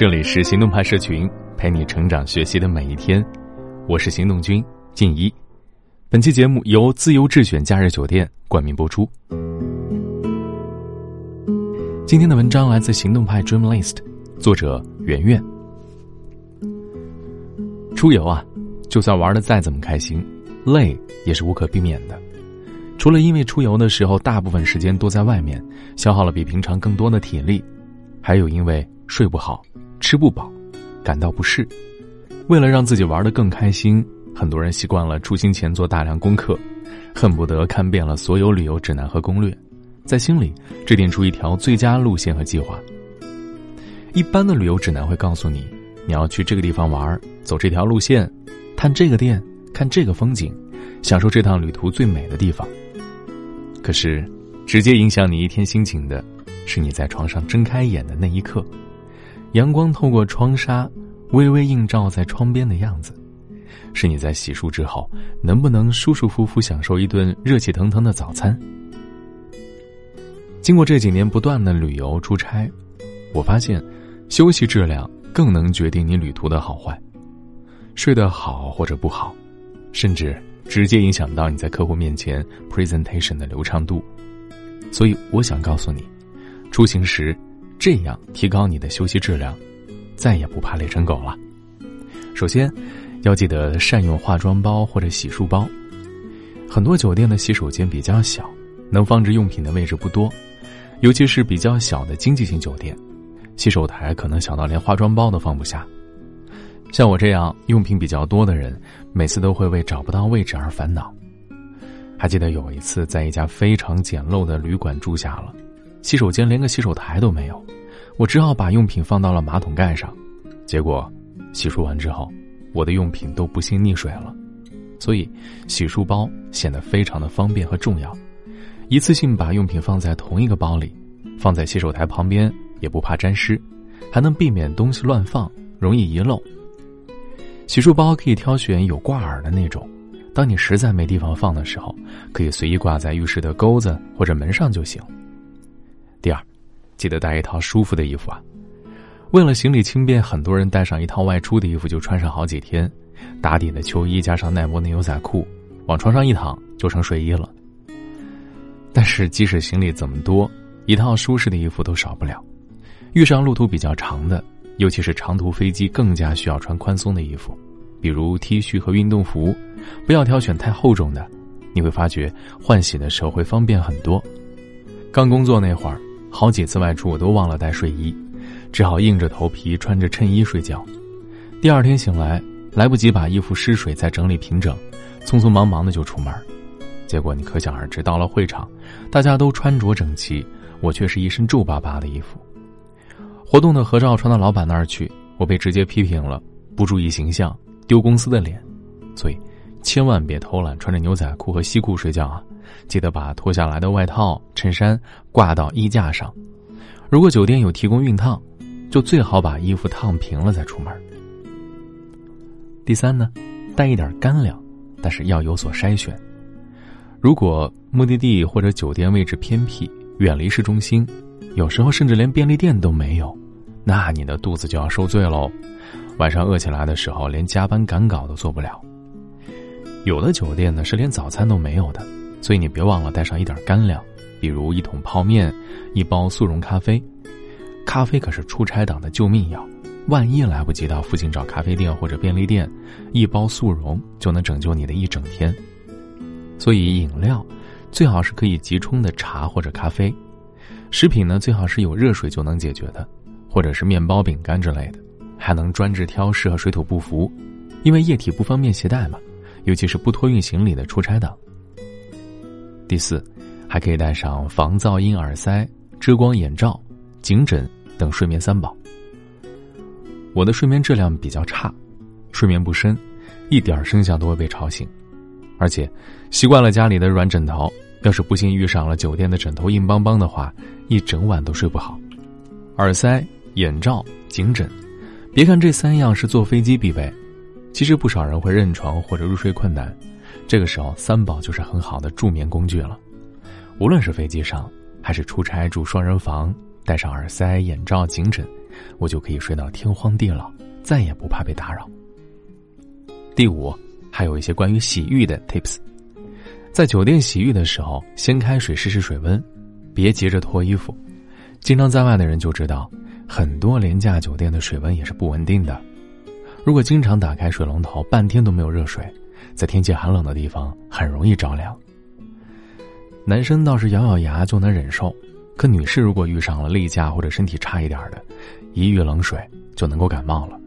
这里是行动派社群，陪你成长学习的每一天。我是行动君静一。本期节目由自由智选假日酒店冠名播出。今天的文章来自行动派 Dream List，作者圆圆。出游啊，就算玩的再怎么开心，累也是无可避免的。除了因为出游的时候大部分时间都在外面，消耗了比平常更多的体力，还有因为睡不好。吃不饱，感到不适。为了让自己玩得更开心，很多人习惯了出行前做大量功课，恨不得看遍了所有旅游指南和攻略，在心里制定出一条最佳路线和计划。一般的旅游指南会告诉你，你要去这个地方玩，走这条路线，探这个店，看这个风景，享受这趟旅途最美的地方。可是，直接影响你一天心情的，是你在床上睁开眼的那一刻。阳光透过窗纱，微微映照在窗边的样子，是你在洗漱之后能不能舒舒服服享受一顿热气腾腾的早餐。经过这几年不断的旅游出差，我发现，休息质量更能决定你旅途的好坏。睡得好或者不好，甚至直接影响到你在客户面前 presentation 的流畅度。所以，我想告诉你，出行时。这样提高你的休息质量，再也不怕累成狗了。首先，要记得善用化妆包或者洗漱包。很多酒店的洗手间比较小，能放置用品的位置不多，尤其是比较小的经济型酒店，洗手台可能小到连化妆包都放不下。像我这样用品比较多的人，每次都会为找不到位置而烦恼。还记得有一次在一家非常简陋的旅馆住下了。洗手间连个洗手台都没有，我只好把用品放到了马桶盖上。结果，洗漱完之后，我的用品都不幸溺水了。所以，洗漱包显得非常的方便和重要。一次性把用品放在同一个包里，放在洗手台旁边也不怕沾湿，还能避免东西乱放，容易遗漏。洗漱包可以挑选有挂耳的那种，当你实在没地方放的时候，可以随意挂在浴室的钩子或者门上就行。第二，记得带一套舒服的衣服啊。为了行李轻便，很多人带上一套外出的衣服就穿上好几天，打底的秋衣加上耐磨的牛仔裤，往床上一躺就成睡衣了。但是即使行李怎么多，一套舒适的衣服都少不了。遇上路途比较长的，尤其是长途飞机，更加需要穿宽松的衣服，比如 T 恤和运动服，不要挑选太厚重的，你会发觉换洗的时候会方便很多。刚工作那会儿。好几次外出，我都忘了带睡衣，只好硬着头皮穿着衬衣睡觉。第二天醒来，来不及把衣服湿水再整理平整，匆匆忙忙的就出门。结果你可想而知，到了会场，大家都穿着整齐，我却是一身皱巴巴的衣服。活动的合照传到老板那儿去，我被直接批评了，不注意形象，丢公司的脸。所以，千万别偷懒穿着牛仔裤和西裤睡觉啊！记得把脱下来的外套、衬衫挂到衣架上。如果酒店有提供熨烫，就最好把衣服烫平了再出门。第三呢，带一点干粮，但是要有所筛选。如果目的地或者酒店位置偏僻，远离市中心，有时候甚至连便利店都没有，那你的肚子就要受罪喽。晚上饿起来的时候，连加班赶稿都做不了。有的酒店呢是连早餐都没有的。所以你别忘了带上一点干粮，比如一桶泡面、一包速溶咖啡。咖啡可是出差党的救命药，万一来不及到附近找咖啡店或者便利店，一包速溶就能拯救你的一整天。所以饮料最好是可以即冲的茶或者咖啡。食品呢最好是有热水就能解决的，或者是面包、饼干之类的，还能专治挑食和水土不服，因为液体不方便携带嘛，尤其是不托运行李的出差党。第四，还可以带上防噪音耳塞、遮光眼罩、颈枕等睡眠三宝。我的睡眠质量比较差，睡眠不深，一点声响都会被吵醒，而且习惯了家里的软枕头，要是不幸遇上了酒店的枕头硬邦邦的话，一整晚都睡不好。耳塞、眼罩、颈枕，别看这三样是坐飞机必备，其实不少人会认床或者入睡困难。这个时候，三宝就是很好的助眠工具了。无论是飞机上，还是出差住双人房，带上耳塞、眼罩、颈枕，我就可以睡到天荒地老，再也不怕被打扰。第五，还有一些关于洗浴的 tips，在酒店洗浴的时候，先开水试试水温，别急着脱衣服。经常在外的人就知道，很多廉价酒店的水温也是不稳定的。如果经常打开水龙头，半天都没有热水，在天气寒冷的地方很容易着凉。男生倒是咬咬牙就能忍受，可女士如果遇上了例假或者身体差一点的，一遇冷水就能够感冒了。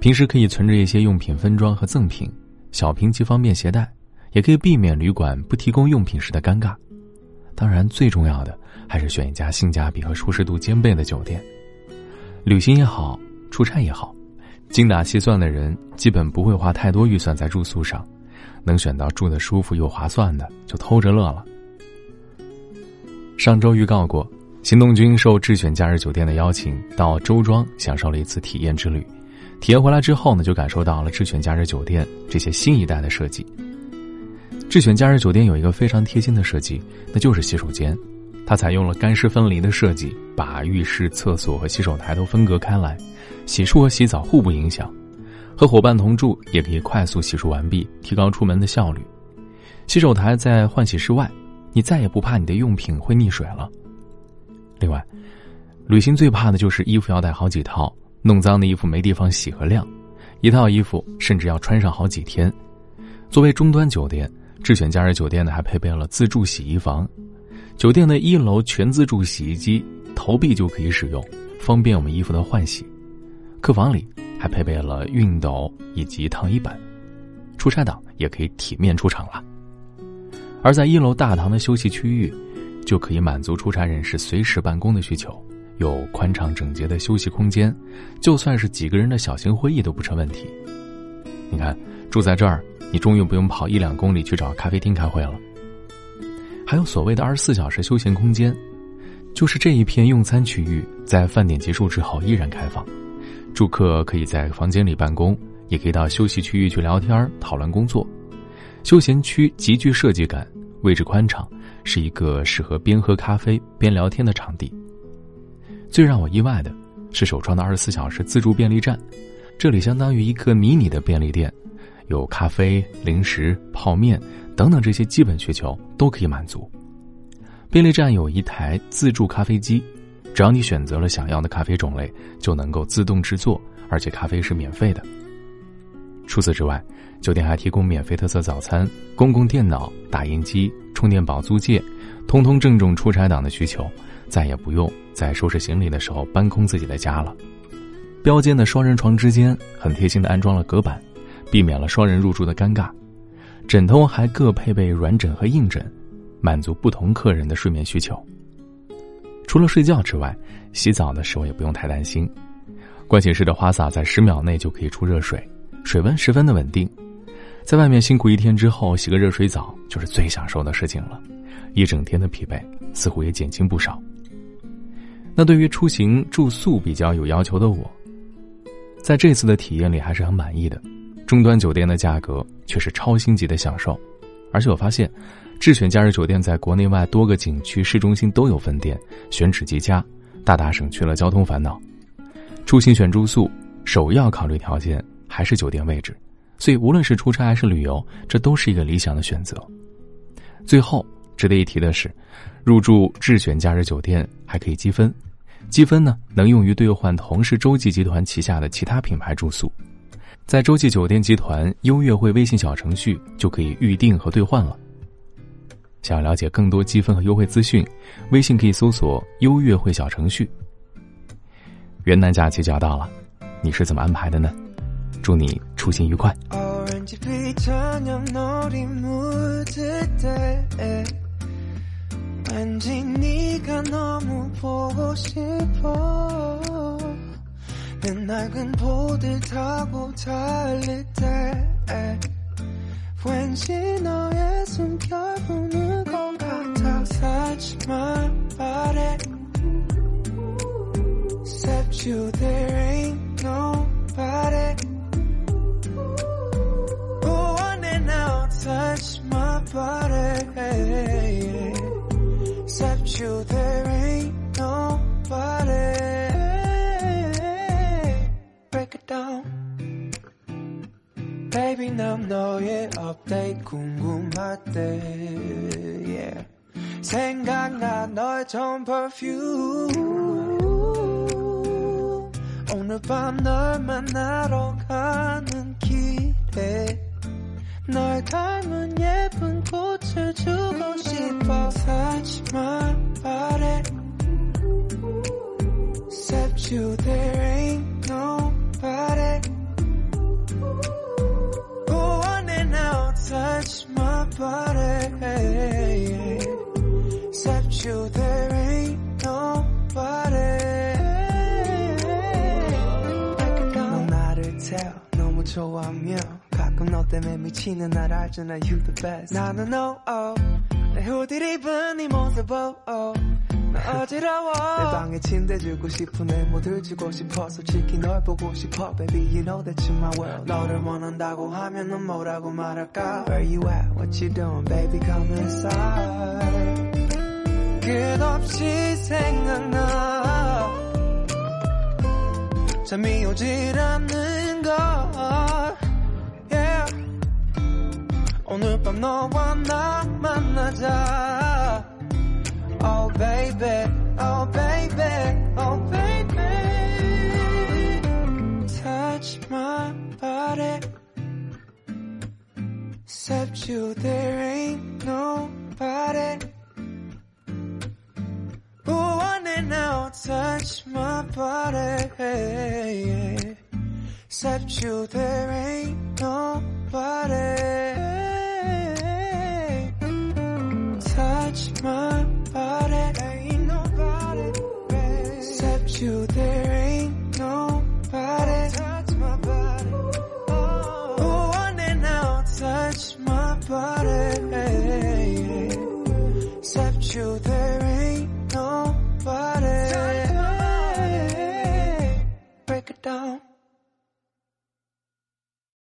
平时可以存着一些用品分装和赠品，小瓶既方便携带，也可以避免旅馆不提供用品时的尴尬。当然，最重要的还是选一家性价比和舒适度兼备的酒店。旅行也好，出差也好，精打细算的人基本不会花太多预算在住宿上。能选到住的舒服又划算的，就偷着乐了。上周预告过，行动君受智选假日酒店的邀请，到周庄享受了一次体验之旅。体验回来之后呢，就感受到了智选假日酒店这些新一代的设计。智选假日酒店有一个非常贴心的设计，那就是洗手间，它采用了干湿分离的设计，把浴室、厕所和洗手台都分隔开来，洗漱和洗澡互不影响。和伙伴同住也可以快速洗漱完毕，提高出门的效率。洗手台在换洗室外，你再也不怕你的用品会溺水了。另外，旅行最怕的就是衣服要带好几套，弄脏的衣服没地方洗和晾，一套衣服甚至要穿上好几天。作为中端酒店，智选假日酒店呢还配备了自助洗衣房，酒店的一楼全自助洗衣机，投币就可以使用，方便我们衣服的换洗。客房里。还配备了熨斗以及烫衣板，出差党也可以体面出场了。而在一楼大堂的休息区域，就可以满足出差人士随时办公的需求，有宽敞整洁的休息空间，就算是几个人的小型会议都不成问题。你看，住在这儿，你终于不用跑一两公里去找咖啡厅开会了。还有所谓的二十四小时休闲空间，就是这一片用餐区域，在饭点结束之后依然开放。住客可以在房间里办公，也可以到休息区域去聊天讨论工作。休闲区极具设计感，位置宽敞，是一个适合边喝咖啡边聊天的场地。最让我意外的是首创的二十四小时自助便利站，这里相当于一个迷你的便利店，有咖啡、零食、泡面等等这些基本需求都可以满足。便利站有一台自助咖啡机。只要你选择了想要的咖啡种类，就能够自动制作，而且咖啡是免费的。除此之外，酒店还提供免费特色早餐、公共电脑、打印机、充电宝租借，通通正中出差党的需求，再也不用在收拾行李的时候搬空自己的家了。标间的双人床之间很贴心的安装了隔板，避免了双人入住的尴尬。枕头还各配备软枕和硬枕，满足不同客人的睡眠需求。除了睡觉之外，洗澡的时候也不用太担心，盥洗室的花洒在十秒内就可以出热水，水温十分的稳定。在外面辛苦一天之后，洗个热水澡就是最享受的事情了，一整天的疲惫似乎也减轻不少。那对于出行住宿比较有要求的我，在这次的体验里还是很满意的，中端酒店的价格却是超星级的享受，而且我发现。智选假日酒店在国内外多个景区、市中心都有分店，选址极佳，大大省去了交通烦恼。出行选住宿，首要考虑条件还是酒店位置，所以无论是出差还是旅游，这都是一个理想的选择。最后值得一提的是，入住智选假日酒店还可以积分，积分呢能用于兑换同是洲际集团旗下的其他品牌住宿，在洲际酒店集团优越会微信小程序就可以预订和兑换了。想要了解更多积分和优惠资讯，微信可以搜索“优越会”小程序。元旦假期就要到了，你是怎么安排的呢？祝你出行愉快。왠지 너 낡은 보드 타고 달릴 때 왠지 너의 숨결 부는 것 같아. 살지만 말해. Set you there. down Baby 난 너의 update 궁금할 때 yeah. 생각나 너의 좋은 perfume 오늘 밤 널 만나러 가는 길에 널 닮은 예쁜 꽃을 주고 tell 너무 좋아하며 가끔 너 때문에 미치는 날 알잖아. You the best. 나는 no oh. 내 후디 입은 네 모습 oh oh. 나 어지러워. 내 방에 침대 주고 싶어 내 모두 주고 싶어 솔직히 널 보고 싶어. Baby you know that you're my world. 너를 원한다고 하면 넌 뭐라고 말할까? Where you at? What you doing? Baby come inside. 끝없이 생각나. 잠이 오질 않는 오늘 밤 너와 나 만나자 Oh baby, oh baby, oh baby Touch my body Except you there ain't nobody Who wanna now touch my body Except you there ain't nobody Except you there ain't nobody. Touch my body. Who wanna now touch my body. Except you there ain't nobody. Break it down